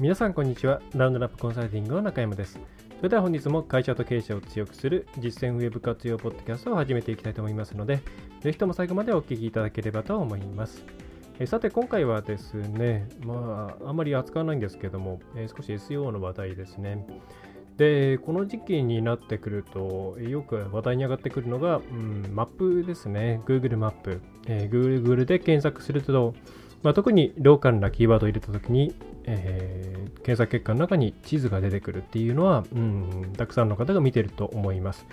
皆さんこんにちはラウンドナップコンサルティングの中山ですそれでは本日も会社と経営者を強くする実践ウェブ活用ポッドキャストを始めていきたいと思いますのでぜひとも最後までお聞きいただければと思いますえさて今回はですね、まあ、あまり扱わないんですけども、え少し SEO の話題ですね。で、この時期になってくると、よく話題に上がってくるのが、うん、マップですね。Google マップ。えー、Google で検索すると、まあ、特にローカルなキーワードを入れたときに、えー、検索結果の中に地図が出てくるっていうのは、うん、たくさんの方が見てると思います。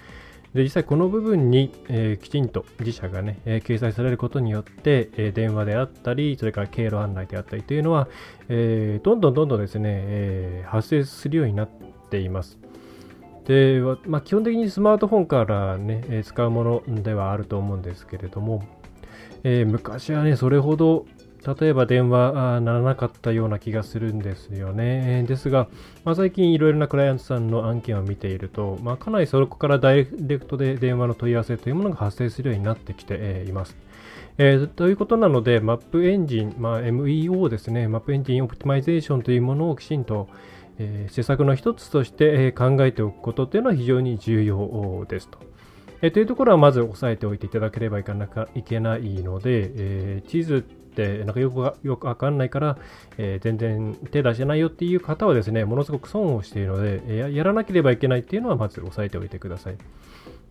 で実際この部分に、えー、きちんと自社がね、えー、掲載されることによって、えー、電話であったり、それから経路案内であったりというのは、えどんどんどんどんですね、え発生するようになっています。で、まあ、基本的にスマートフォンからね、使うものではあると思うんですけれども、え昔はね、それほど例えば電話ならなかったような気がするんですよね。ですが、まあ、最近いろいろなクライアントさんの案件を見ていると、まあ、かなりそこからダイレクトで電話の問い合わせというものが発生するようになってきています。えー、ということなので、 map engine、まあ、MEO ですね、 map engine optimization というものをきちんと、えー、施策の一つとして考えておくことというのは非常に重要ですと。えー、というところはまず押さえておいていただければいかないけないので、えー、地図ってなんかよくよくわかんないから、えー、全然手出してないよっていう方はですね、ものすごく損をしているので、ややらなければいけないっていうのはまず押さえておいてください。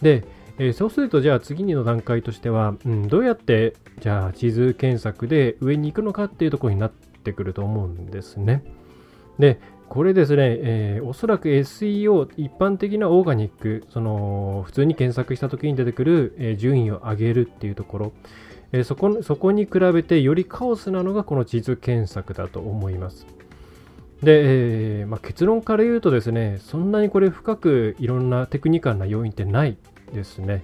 で、えー、そうするとじゃあ次の段階としては、うん、どうやってじゃあ地図検索で上に行くのかっていうところになってくると思うんですね。で、これですね、えー、おそらく SEO、一般的なオーガニック、その普通に検索した時に出てくる、えー、順位を上げるっていうところ、えー、そこそこに比べてよりカオスなのがこの地図検索だと思います。で、えー、まあ、結論から言うとですね、そんなにこれ深くいろんなテクニカルな要因ってないですね。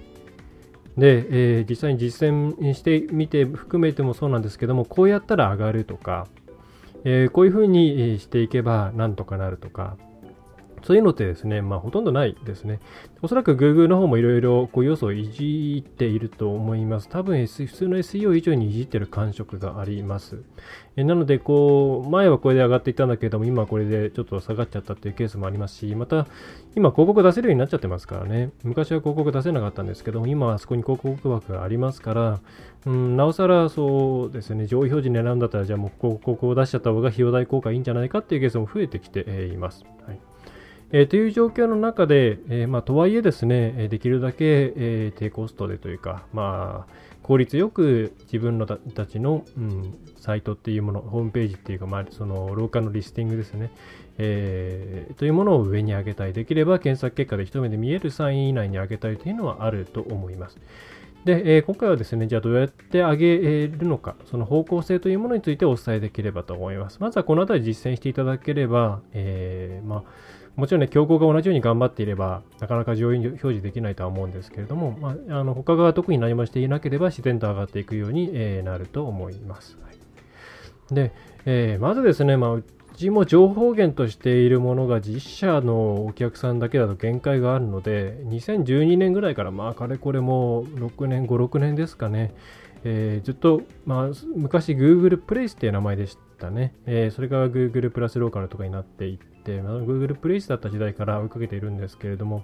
で、えー、実際に実践してみて含めてもそうなんですけども、こうやったら上がるとか、え、こういうふうにしていけばなんとかなるとか、そういうのってですね、まあほとんどないですね。おそらく Google の方もいろいろ要素をいじっていると思います。多分、S、普通の SEO 以上にいじってる感触があります。えなので、こう、前はこれで上がっていたんだけれども、今はこれでちょっと下がっちゃったっていうケースもありますし、また、今広告出せるようになっちゃってますからね。昔は広告出せなかったんですけども、今はそこに広告枠がありますから、うん、なおさらそうですね、上位表示狙うんだったら、じゃあもう広告を出しちゃった方が費用代効果いいんじゃないかっていうケースも増えてきています。はいえー、という状況の中で、えー、まあ、とはいえですね、できるだけ、えー、低コストでというか、まあ、効率よく自分のたちの、うん、サイトっていうもの、ホームページっていうか、まあ、そのローカルのリスティングですね、えー、というものを上に上げたい。できれば検索結果で一目で見える3位以内に上げたいというのはあると思います。で、えー、今回はですね、じゃあどうやって上げるのか、その方向性というものについてお伝えできればと思います。まずはこのあたり実践していただければ、えー、まあ、もちろんね、競合が同じように頑張っていれば、なかなか上位表示できないとは思うんですけれども、まあ、あの他が特に何もしていなければ自然と上がっていくように、え、なると思います。はい、で、えー、まずですね、まあ、うちも情報源としているものが実社のお客さんだけだと限界があるので、2012年ぐらいから、まあ、かれこれも6年、5、6年ですかね、えー、ずっと、まあ、昔 Google プレイスっていう名前でしたね。えー、それが Google プラスローカルとかになっていって、まあ、Google プレイスだった時代から追いかけているんですけれども、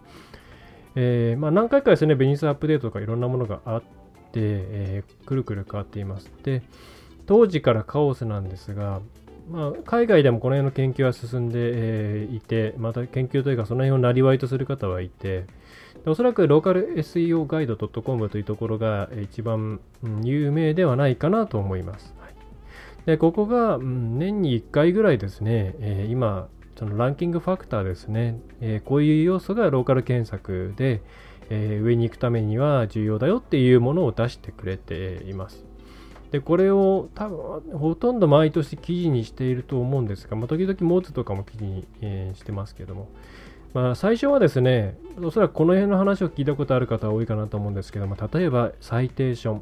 えー、まあ、何回かですね、ベニスアップデートとかいろんなものがあって、えー、くるくる変わっています。で、当時からカオスなんですが、まあ、海外でもこの辺の研究は進んで、えー、いて、また研究というかその辺をなりわいとする方はいて、おそらくローカル SEO ガイド .com というところが一番有名ではないかなと思います。はい、でここが、年に1回ぐらいですね、えー、今、その ranking factor ですね、えー、こういう要素がローカル検索で、えー、上に行くためには重要だよっていうものを出してくれています。でこれを多分ほとんど毎年記事にしていると思うんですが、まあ、時々 Moz とかも記事に、えー、してますけども、まあ、最初はですね、おそらくこの辺の話を聞いたことある方は多いかなと思うんですけども、例えば citation、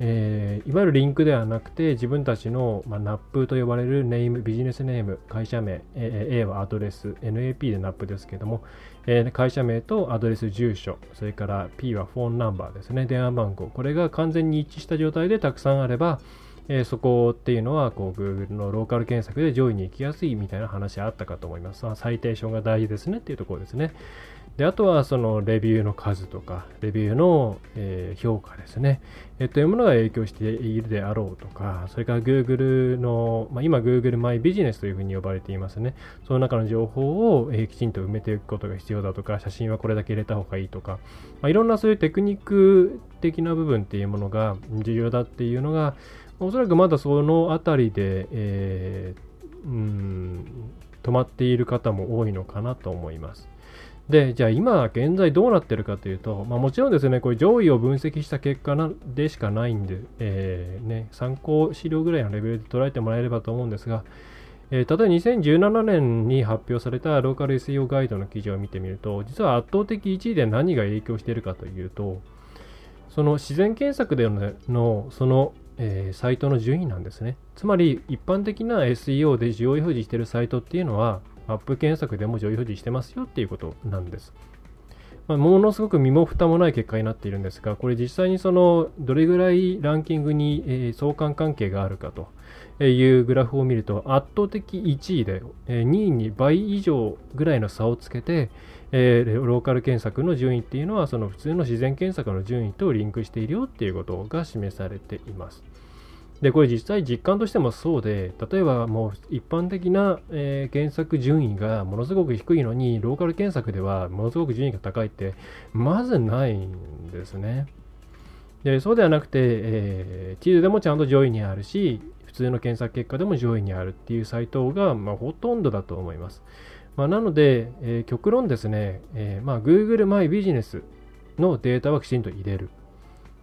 えー、いわゆるリンクではなくて自分たちの、まあ、 NAP と呼ばれる name、business name、会社名、えー、A はアドレス、NAP で NAP ですけども、えー、会社名とアドレス、住所、それから P はフォンナンバーですね、電話番号、これが完全に一致した状態でたくさんあれば、えー、そこっていうのはこう Google のローカル検索で上位に行きやすいみたいな話あったかと思います。サイテーションが大事ですねっていうところですね。であとはそのレビューの数とか、レビューの、え、評価ですね、えー、というものが影響しているであろうとか、それから Google の、まあ、今 Google マイビジネスというふうに呼ばれていますね。その中の情報を、え、きちんと埋めていくことが必要だとか、写真はこれだけ入れた方がいいとか、まあ、いろんなそういうテクニック的な部分っていうものが重要だっていうのが、おそらくまだそのあたりで、えー、うん止まっている方も多いのかなと思います。で、じゃあ今現在どうなってるかというと、まあ、もちろんですね、これ上位を分析した結果なでしかないんで、えー、ね、参考資料ぐらいのレベルで捉えてもらえればと思うんですが、えー、例えば2017年に発表されたローカル SEO ガイドの記事を見てみると、実は圧倒的1位で何が影響しているかというと、その自然検索でのその、えー、サイトの順位なんですね。つまり一般的な SEO で上位表示しているサイトっていうのは、アップ検索でも上位表示してますよっていうことなんです。まあ、ものすごく身も蓋もない結果になっているんですが、これ実際にそのどれぐらいランキングに、え、相関関係があるかというグラフを見ると、圧倒的1位で、え、2位に倍以上ぐらいの差をつけて、え、ローカル検索の順位っていうのは、その普通の自然検索の順位とリンクしているよっていうことが示されています。で、これ実際実感としてもそうで、例えばもう一般的な、えー、検索順位がものすごく低いのに、ローカル検索ではものすごく順位が高いって、まずないんですね。で、そうではなくて、えー、地図でもちゃんと上位にあるし、普通の検索結果でも上位にあるっていうサイトが、まあ、ほとんどだと思います。まあ、なので、えー、極論ですね、えまあ、Google マイビジネスのデータはきちんと入れる。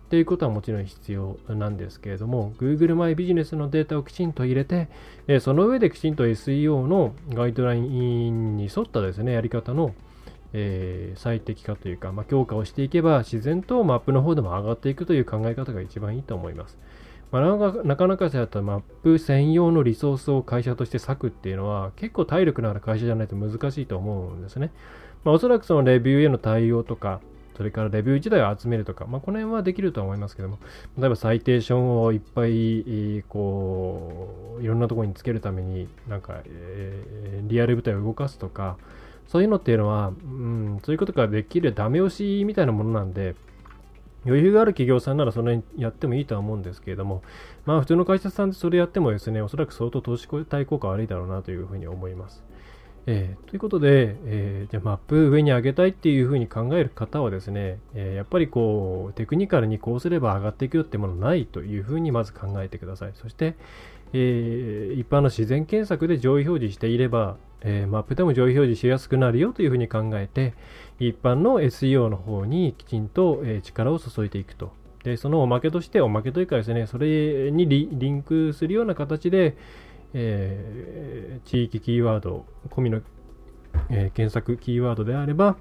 っていうことはもちろん必要なんですけれども、Google マイビジネスのデータをきちんと入れて、その上できちんと SEO のガイドラインに沿ったですね、やり方の、え、最適化というか、まあ、強化をしていけば、自然とマップの方でも上がっていくという考え方が一番いいと思います。まあ、なかなかそうやったマップ専用のリソースを会社として割くっていうのは結構体力のある会社じゃないと難しいと思うんですね。まあ、おそらくそのレビューへの対応とか、それからレビュー自体を集めるとか、まあ、この辺はできるとは思いますけども、例えばサイテーションをいっぱい、こう、いろんなところにつけるために、なんか、えー、リアル部隊を動かすとか、そういうのっていうのは、うん、そういうことができるダメ押しみたいなものなんで、余裕がある企業さんならそれやってもいいとは思うんですけれども、まあ普通の会社さんでそれやってもですね、おそらく相当投資対効果悪いだろうなというふうに思います。えー、ということで、えー、じゃあマップ上に上げたいっていうふうに考える方はですね、えー、やっぱりこうテクニカルにこうすれば上がっていくよってものないというふうにまず考えてください。そして、え一般の自然検索で上位表示していれば、えマップでも上位表示しやすくなるよというふうに考えて、一般の SEO の方にきちんと、え力を注いでいくと。で、そのおまけとして、おまけというかですね、それにリンクするような形で、えー、地域キーワード込みの、えー、検索キーワードであれば、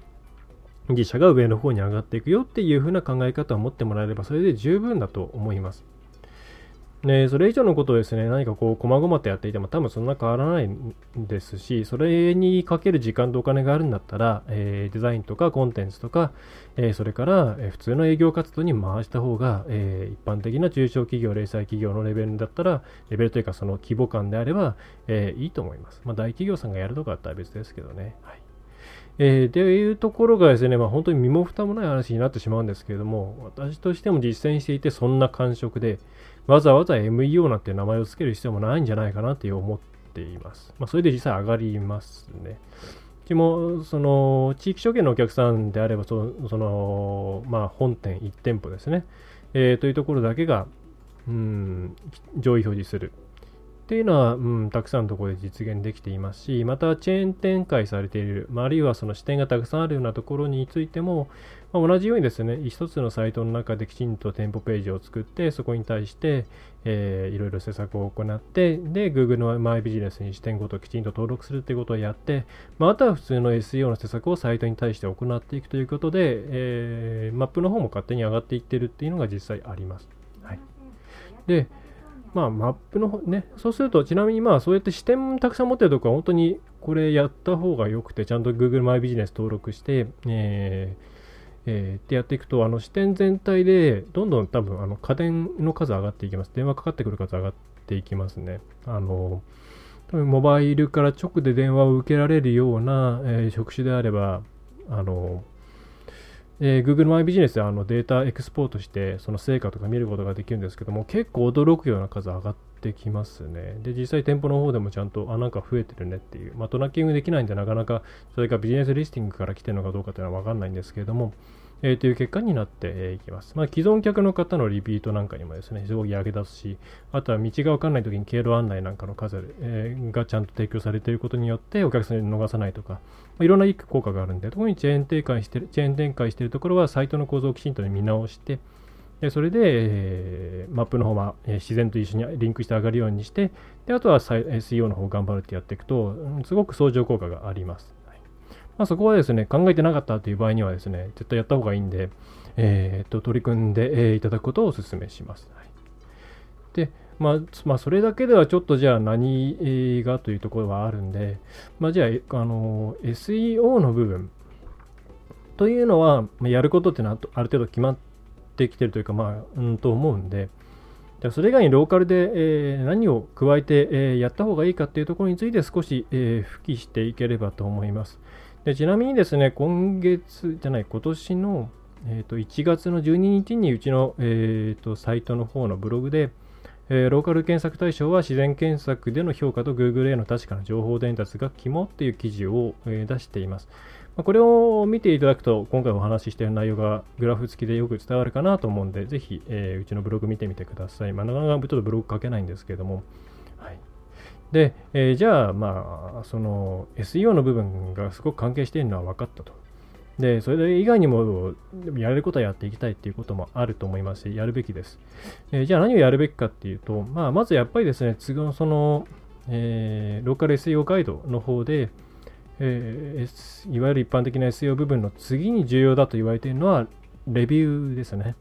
自社が上の方に上がっていくよっていう風な考え方を持ってもらえればそれで十分だと思います。で、それ以上のことをですね、何かこう、細々とやっていても多分そんな変わらないんですし、それにかける時間とお金があるんだったら、えー、デザインとかコンテンツとか、えー、それから、え、普通の営業活動に回した方が、え一般的な中小企業、零細企業のレベルだったら、レベルというかその規模感であれば、えいいと思います。まあ、大企業さんがやるとかだったら別ですけどね。はい。えー、というところがですね、まあ、本当に身も蓋もない話になってしまうんですけれども、私としても実践していてそんな感触で、わざわざ MEO なんて名前を付ける必要もないんじゃないかなって思っています。まあ、それで実際上がりますね。うちも、その、地域証券のお客さんであれば、そその、まあ、本店1店舗ですね、えー、というところだけが、うん、上位表示する。っていうのは、うん、たくさんのところで実現できていますし、またチェーン展開されている、まあ、あるいはその視点がたくさんあるようなところについても、まあ、同じようにですね、一つのサイトの中できちんと店舗ページを作って、そこに対して、えー、いろいろ施策を行って、で、Google のマイビジネスに視点ごときちんと登録するということをやって、まあ、あとは普通の SEO の施策をサイトに対して行っていくということで、えー、マップの方も勝手に上がっていってるっていうのが実際あります。はい。で、まあ、マップの方ね、そうすると、ちなみにまあ、そうやって視点たくさん持ってるとこは、本当にこれやった方が良くて、ちゃんと Google マイビジネス登録して、えーえー、ってやっていくと、あの視点全体でどんどん多分あの家電の数上がっていきます。電話かかってくる数上がっていきますね。あの多分モバイルから直で電話を受けられるような、えー、職種であれば、あのえー、Google マイビジネスであのデータエクスポートしてその成果とか見ることができるんですけども結構驚くような数上がってきますね。で、実際店舗の方でもちゃんと、あ、なんか増えてるねっていう、まあ、トラッキングできないんでなかなかそれがビジネスリスティングから来てるのかどうかっていうのはわかんないんですけれども、えー、という結果になっていきます。まあ、既存客の方のリピートなんかにもですね、非常に上げ出すし、あとは道がわかんない時に経路案内なんかの数、えー、がちゃんと提供されていることによってお客さんに逃さないとか、まあ、いろんな効果があるんで、特にチェーン展開してる、チェーン展開しているところはサイトの構造をきちんと見直して、でそれで、えー、マップの方は、えー、自然と一緒にリンクして上がるようにして、であとは SEO の方頑張るってやっていくと、すごく相乗効果があります。まあ、そこはですね、考えてなかったという場合にはですね、絶対やった方がいいんで、えー、と取り組んで、えー、いただくことをお勧めします。はい、で、まあ、まあ、それだけではちょっとじゃあ何がというところはあるんで、まあ、じゃあ、あの、SEO の部分というのは、やることっていうのはある程度決まってきてるというか、まあ、うんと思うんで、じゃそれ以外にローカルで、えー、何を加えて、えー、やった方がいいかっていうところについて少し、えー、付記していければと思います。でちなみにですね、今月じゃない、今年の、えーと、1月の12日にうちの、えーと、サイトの方のブログで、えー、ローカル検索対象は自然検索での評価と Google への確かな情報伝達が肝っていう記事を、えー、出しています。まあ、これを見ていただくと、今回お話ししている内容がグラフ付きでよく伝わるかなと思うんで、ぜひ、えー、うちのブログ見てみてください。まあ、なかなかちょっとブログ書けないんですけれども。で、えー、じゃあ、まあ、その SEO の部分がすごく関係しているのは分かったと。で、それ以外にもやれることはやっていきたいっていうこともあると思いますし、やるべきです。えー、じゃあ何をやるべきかっていうと、まあ、まずやっぱりですね、次のその、えー、ローカル SEO ガイドの方で、えー、いわゆる一般的な SEO 部分の次に重要だと言われているのは、レビューですね。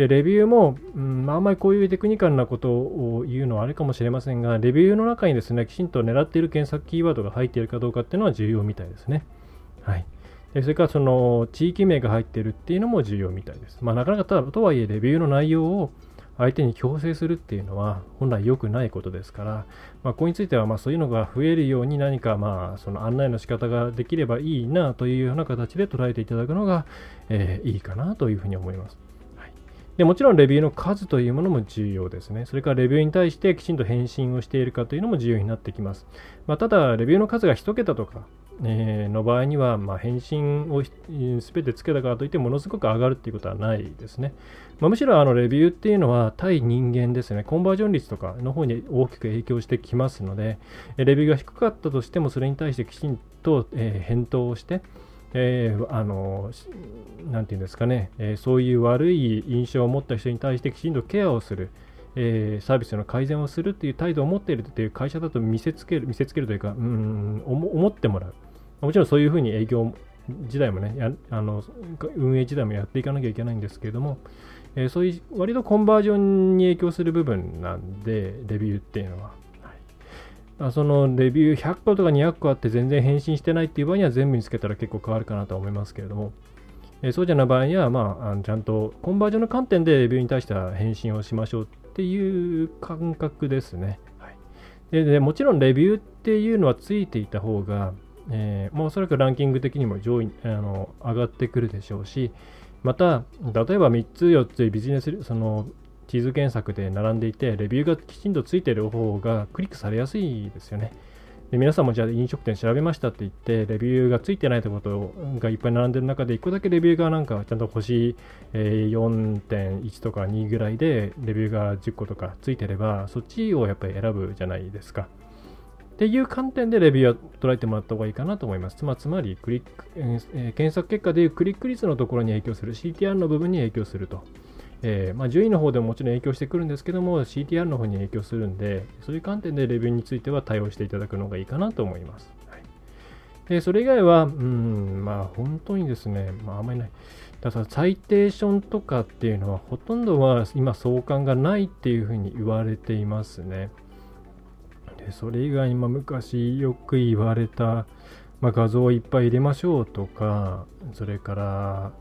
で、レビューも、うん、あんまりこういうテクニカルなことを言うのはあれかもしれませんが、レビューの中にですね、きちんと狙っている検索キーワードが入っているかどうかっていうのは重要みたいですね。はい。でそれからその地域名が入っているっていうのも重要みたいです。まあ、なかなかただとはいえ、レビューの内容を相手に強制するっていうのは本来良くないことですから、まあ、ここについてはまそういうのが増えるように何かまあその案内の仕方ができればいいなというような形で捉えていただくのが、えー、いいかなというふうに思います。でもちろんレビューの数というものも重要ですね。それからレビューに対してきちんと返信をしているかというのも重要になってきます。まあ、ただ、レビューの数が1桁とか、えの場合には、まあ、返信を全てつけたからといってものすごく上がるっていうことはないですね。まあ、むしろあのレビューっていうのは対人間ですね、コンバージョン率とかの方に大きく影響してきますので、レビューが低かったとしてもそれに対してきちんと、え返答をして、えー、あの、なていうんですかね、え、そういう悪い印象を持った人に対してきちんとケアをする、えー、サービスの改善をするっていう態度を持っているという会社だと見せつける、見せつけるというか、うん、思ってもらう。もちろんそういうふうに営業時代もね、やあの運営時代もやっていかなきゃいけないんですけれども、えー、そういう割とコンバージョンに影響する部分なんで、レビューっていうのは。はい、そのレビュー100個とか200個あって全然返信してないっていう場合には全部につけたら結構変わるかなと思いますけれども、え、そうじゃない場合には、まあ、あのちゃんとコンバージョンの観点でレビューに対しては返信をしましょうっていう感覚ですね。はい、ででもちろんレビューっていうのはついていた方が、えー、まあ、おそらくランキング的にも上位あの上がってくるでしょうし、また、例えば3つ、4つビジネス、その地図検索で並んでいて、レビューがきちんとついている方がクリックされやすいですよね。で皆さんもじゃあ飲食店調べましたって言って、レビューがついてないところがいっぱい並んでる中で、1個だけレビューがなんかちゃんと星、4.1とか2ぐらいで、レビューが10個とかついてれば、そっちをやっぱり選ぶじゃないですか。っていう観点でレビューは捉えてもらった方がいいかなと思います。つまつまりクリック、えー、検索結果でいうクリック率のところに影響する、CTR の部分に影響すると。えー、まあ、順位の方でももちろん影響してくるんですけども、CTR の方に影響するんで、そういう観点でレビューについては対応していただくのがいいかなと思います。はい、でそれ以外は、うん、まあ本当にですね、まああんまりない。だからサイテーションとかっていうのはほとんどは今相関がないっていうふうに言われていますね。でそれ以外にも昔よく言われた、まあ、画像をいっぱい入れましょうとか、それから、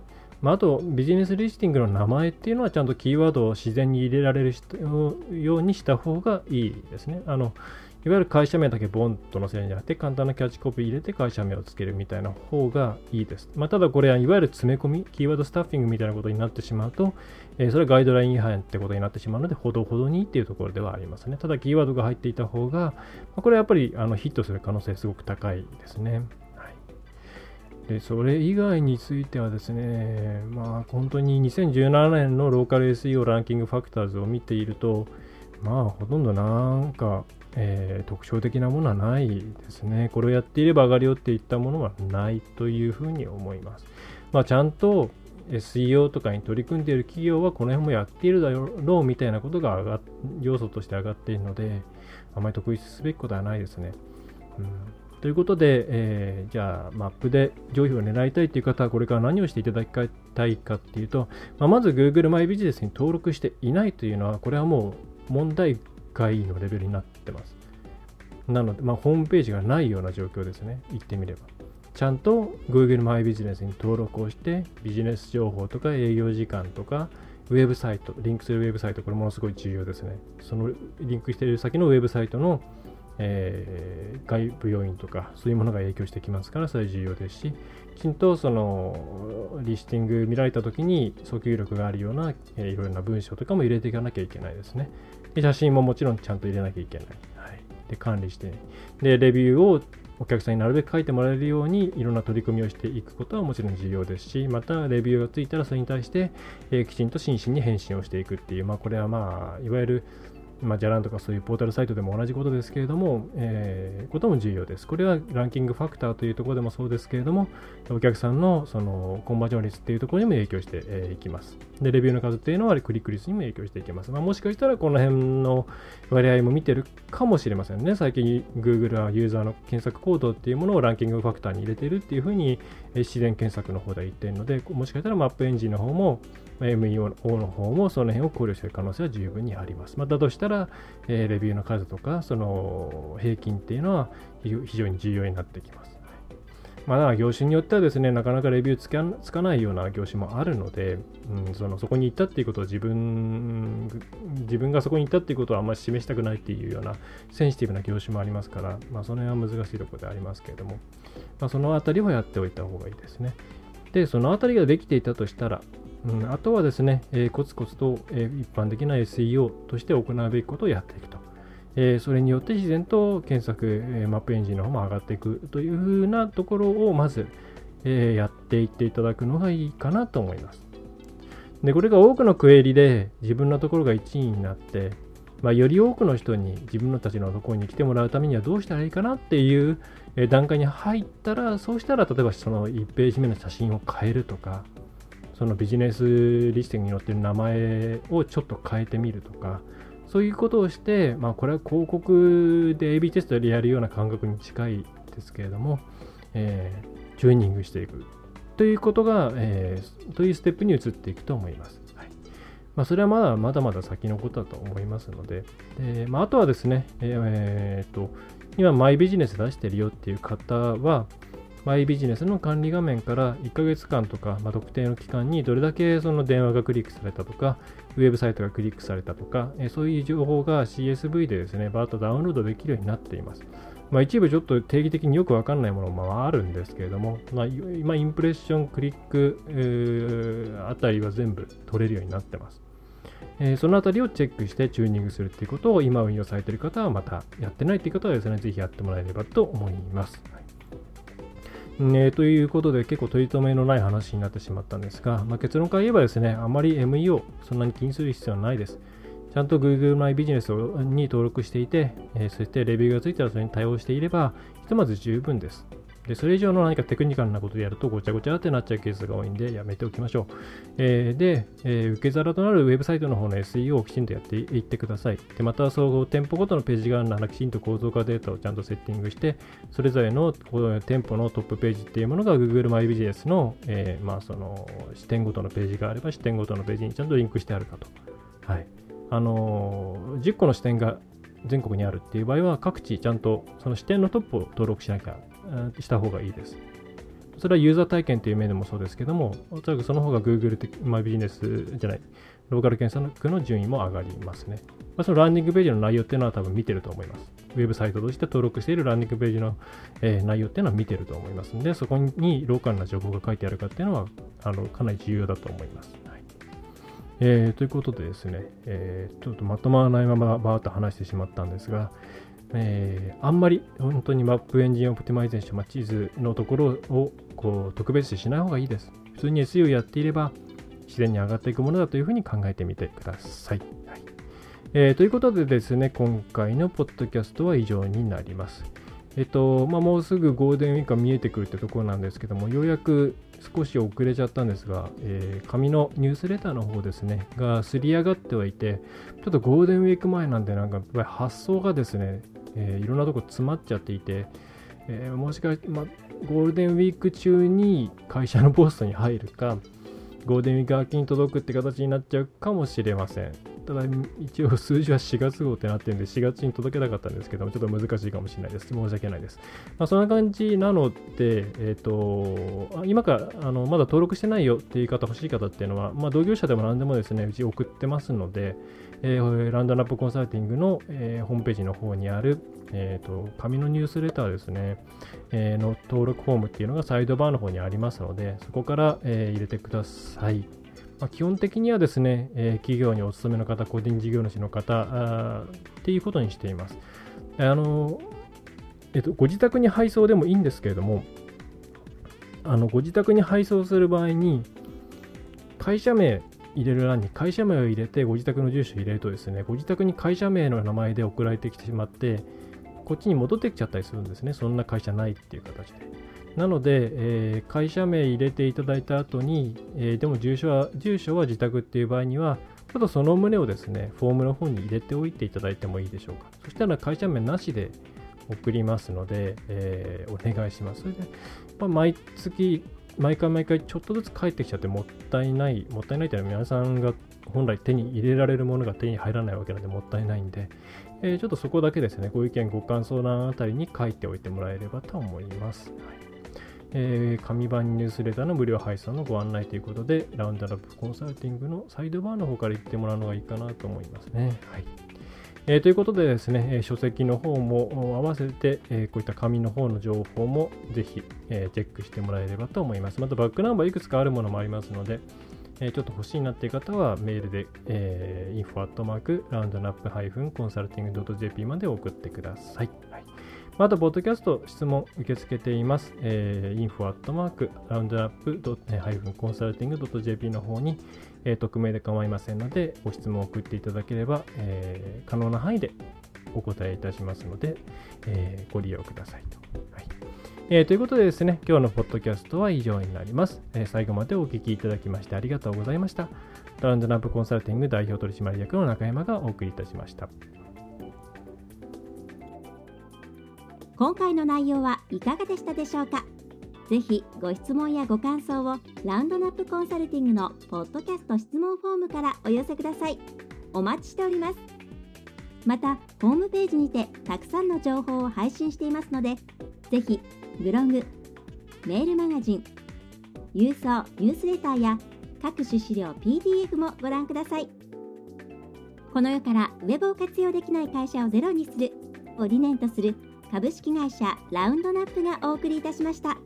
まあ、あとビジネスリスティングの名前っていうのはちゃんとキーワードを自然に入れられるようにした方がいいですね。あのいわゆる会社名だけボンと載せるんじゃなくて、簡単なキャッチコピー入れて会社名をつけるみたいな方がいいです。まあ、ただこれはいわゆる詰め込み、キーワードスタッフィングみたいなことになってしまうと、えー、それはガイドライン違反ってことになってしまうので、ほどほどにっていうところではありますね。ただキーワードが入っていた方が、まあ、これはやっぱりあのヒットする可能性すごく高いですね。でそれ以外についてはですね、まあ本当に2017年のローカル SEO ランキングファクターズを見ていると、まあほとんどなんかえー、特徴的なものはないですね。これをやっていれば上がるよっていったものはないというふうに思います。まあ、ちゃんと SEO とかに取り組んでいる企業はこの辺もやっているだろうみたいなことが上が要素として上がっているので、あまり特筆すべきことはないですね。うんということで、えー、じゃあ、マップで上位を狙いたいという方は、これから何をしていただきたいかっていうと、まあ、まず Google マイビジネスに登録していないというのは、これはもう問題外のレベルになってます。なので、まあ、ホームページがないような状況ですね。言ってみれば。ちゃんと Google マイビジネスに登録をして、ビジネス情報とか営業時間とか、ウェブサイト、リンクするウェブサイト、これものすごい重要ですね。そのリンクしている先のウェブサイトの、えー、外部要因とか、そういうものが影響してきますから、それは重要ですし、きちんとそのリスティング見られたときに訴求力があるような、えー、いろいろな文章とかも入れていかなきゃいけないですね。で写真ももちろんちゃんと入れなきゃいけない。はい、で管理して、で、レビューをお客さんになるべく書いてもらえるようにいろんな取り組みをしていくことはもちろん重要ですし、またレビューがついたらそれに対して、えー、きちんと真摯に返信をしていくっていう、まあ、これはまあ、いわゆるまあ、じゃらんとかそういうポータルサイトでも同じことですけれども、えー、ことも重要です。これはランキングファクターというところでもそうですけれども、お客さんのそのコンバージョン率っていうところにも影響してい、きます。で、レビューの数っていうのはクリック率にも影響していきます。まあ、もしかしたらこの辺の割合も見てるかもしれませんね。最近 Google はユーザーの検索行動っていうものをランキングファクターに入れているっていうふうに自然検索の方では言っているので、もしかしたらマップエンジンの方も MEO の方もその辺を考慮している可能性は十分にあります。まあ、だとしたら、らえー、レビューの数とか、その平均っていうのは非常に重要になってきます。まあ、業種によってはですね、なかなかレビューつかつかないような業種もあるので、うん、そのそこに行ったっていうことを自分、自分がそこに行ったっていうことはあんまり示したくないっていうようなセンシティブな業種もありますから、まあ、その辺は難しいところでありますけれども、まあ、そのあたりはやっておいた方がいいですね。で、そのあたりができていたとしたら、うん、あとはですね、えー、コツコツと、えー、一般的な SEO として行うべきことをやっていくと。えー、それによって自然と検索、えマップエンジンの方も上がっていくというふうなところをまず、えやっていっていただくのがいいかなと思います。で、これが多くのクエリで自分のところが1位になって、まあ、より多くの人に自分たちのところに来てもらうためにはどうしたらいいかなっていう段階に入ったら、そうしたら例えばその1ページ目の写真を変えるとか、そのビジネスリスティングに載ってる名前をちょっと変えてみるとか、そういうことをして、まあ、これは広告で AB テストでやるような感覚に近いですけれども、えー、チューニングしていくということが、えー、というステップに移っていくと思います。はいまあ、それはまだまだまだ先のことだと思いますので、でまあ、あとはですね、えー、っと今、マイビジネス出してるよっていう方は、マイビジネスの管理画面から1ヶ月間とか、まあ、特定の期間にどれだけその電話がクリックされたとか、ウェブサイトがクリックされたとか、えそういう情報が CSV でですね、バーッとダウンロードできるようになっています。まあ、一部ちょっと定義的によくわかんないものもあるんですけれども、まあ、今、インプレッション、クリック、あたりは全部取れるようになってます。えー、そのあたりをチェックしてチューニングするっていうことを今運用されている方はまたやってないっていう方はですね、ぜひやってもらえればと思います。ね、ということで結構取り留めのない話になってしまったんですが、まあ、結論から言えばですね、あまり MEO そんなに気にする必要はないです。ちゃんと Google マイビジネスに登録していて、えー、そしてレビューがついたらそれに対応していれば、ひとまず十分です。で、それ以上の何かテクニカルなことでやるとごちゃごちゃってなっちゃうケースが多いんでやめておきましょう。えー、で、えー、受け皿となるウェブサイトの方の SEO をきちんとやっていってください。で、また、総合店舗ごとのページがあるならきちんと構造化データをちゃんとセッティングして、それぞれの店舗のトップページっていうものが Google マイビジネスの、えー、まあ、その視点ごとのページがあれば視点ごとのページにちゃんとリンクしてあるかと。はい。あのー、10個の視点が全国にあるっていう場合は各地ちゃんとその視点のトップを登録しなきゃした方がいいです。それはユーザー体験という面でもそうですけども、おそらくその方が Google 的、まあ、ビジネスじゃない、ローカル検索の順位も上がりますね。まあ、そのランディングページの内容っていうのは多分見てると思います。ウェブサイトとして登録しているランディングページの、えー、内容っていうのは見てると思いますので、そこにローカルな情報が書いてあるかっていうのはあのかなり重要だと思います。はいえー、ということでですね、えー、ちょっとまとまらないままバーッと話してしまったんですが、えー、あんまり本当に map engine optimization、まあ、地図のところをこう特別視しない方がいいです。普通に SEO やっていれば自然に上がっていくものだというふうに考えてみてください。はいえー、ということでですね、今回のポッドキャストは以上になります。えっと、まあ、もうすぐゴールデンウィークが見えてくるってところなんですけども、ようやく少し遅れちゃったんですが、えー、紙のニュースレターの方ですね、がすり上がってはいて、ちょっとゴールデンウィーク前なんで、なんかやっぱり発想がですね、えー、いろんなとこ詰まっちゃっていて、えー、もしかして、ま、ゴールデンウィーク中に会社のポストに入るか、ゴールデンウィーク明けに届くって形になっちゃうかもしれません。ただ、一応数字は4月号ってなってるんで、4月に届けたかったんですけども、ちょっと難しいかもしれないです。申し訳ないです。まあ、そんな感じなので、えっ、ー、と、今からあのまだ登録してないよっていう方、欲しい方っていうのは、まあ、同業者でも何でもですね、うち送ってますので、えー、ランドナップコンサルティングの、えー、ホームページの方にある、えーと、紙のニュースレターですね、えー、の登録フォームっていうのがサイドバーの方にありますので、そこから、えー、入れてください。まあ、基本的にはですね、えー、企業にお勤めの方、個人事業主の方あっていうことにしています。あのえっと、ご自宅に配送でもいいんですけれども、あのご自宅に配送する場合に、会社名入れる欄に会社名を入れて、ご自宅の住所を入れるとですね、ご自宅に会社名の名前で送られてきてしまって、こっちに戻ってきちゃったりするんですね。そんな会社ないっていう形で。なので、えー、会社名入れていただいた後に、えー、でも住所は住所は自宅っていう場合には、ちょっとその旨をですね、フォームの方に入れておいていただいてもいいでしょうか。そしたら会社名なしで送りますので、えー、お願いします。それで、まあ、毎月、毎回毎回ちょっとずつ返ってきちゃってもったいない、もったいないというのは皆さんが本来手に入れられるものが手に入らないわけなんでもったいないんで、えー、ちょっとそこだけですね、ご意見、ご感想欄あたりに書いておいてもらえればと思います。はいえー、紙版ニュースレターの無料配送のご案内ということで、ラウンドラップコンサルティングのサイドバーの方から言ってもらうのがいいかなと思いますね。はいえー、ということでですね、え書籍の方も合わせて、えこういった紙の方の情報もぜひ、えチェックしてもらえればと思います。またバックナンバーいくつかあるものもありますので、えちょっと欲しいなっていう方はメールで、えー、info アットマークラウンドナップハイフンコンサルティング .jp まで送ってください。はいまた、ポッドキャスト質問受け付けています。えー、info アットマークラウンドナップハイフンコンサルティング .jp の方に、えー、匿名で構いませんので、ご質問を送っていただければ、えー、可能な範囲でお答えいたしますので、えー、ご利用くださいと。はいえー、ということでですね、今日のポッドキャストは以上になります。えー、最後までお聞きいただきましてありがとうございました。ラウンドナップコンサルティング代表取締役の中山がお送りいたしました。今回の内容はいかがでしたでしょうか？ぜひご質問やご感想をラウンドナップコンサルティングのポッドキャスト質問フォームからお寄せくださいお待ちしておりますまたホームページにてたくさんの情報を配信していますのでぜひブログメールマガジン郵送ニュースレターや各種資料 PDF もご覧くださいこの世からウェブを活用できない会社をゼロにするを理念とする株式会社ラウンドナップがお送りいたしました。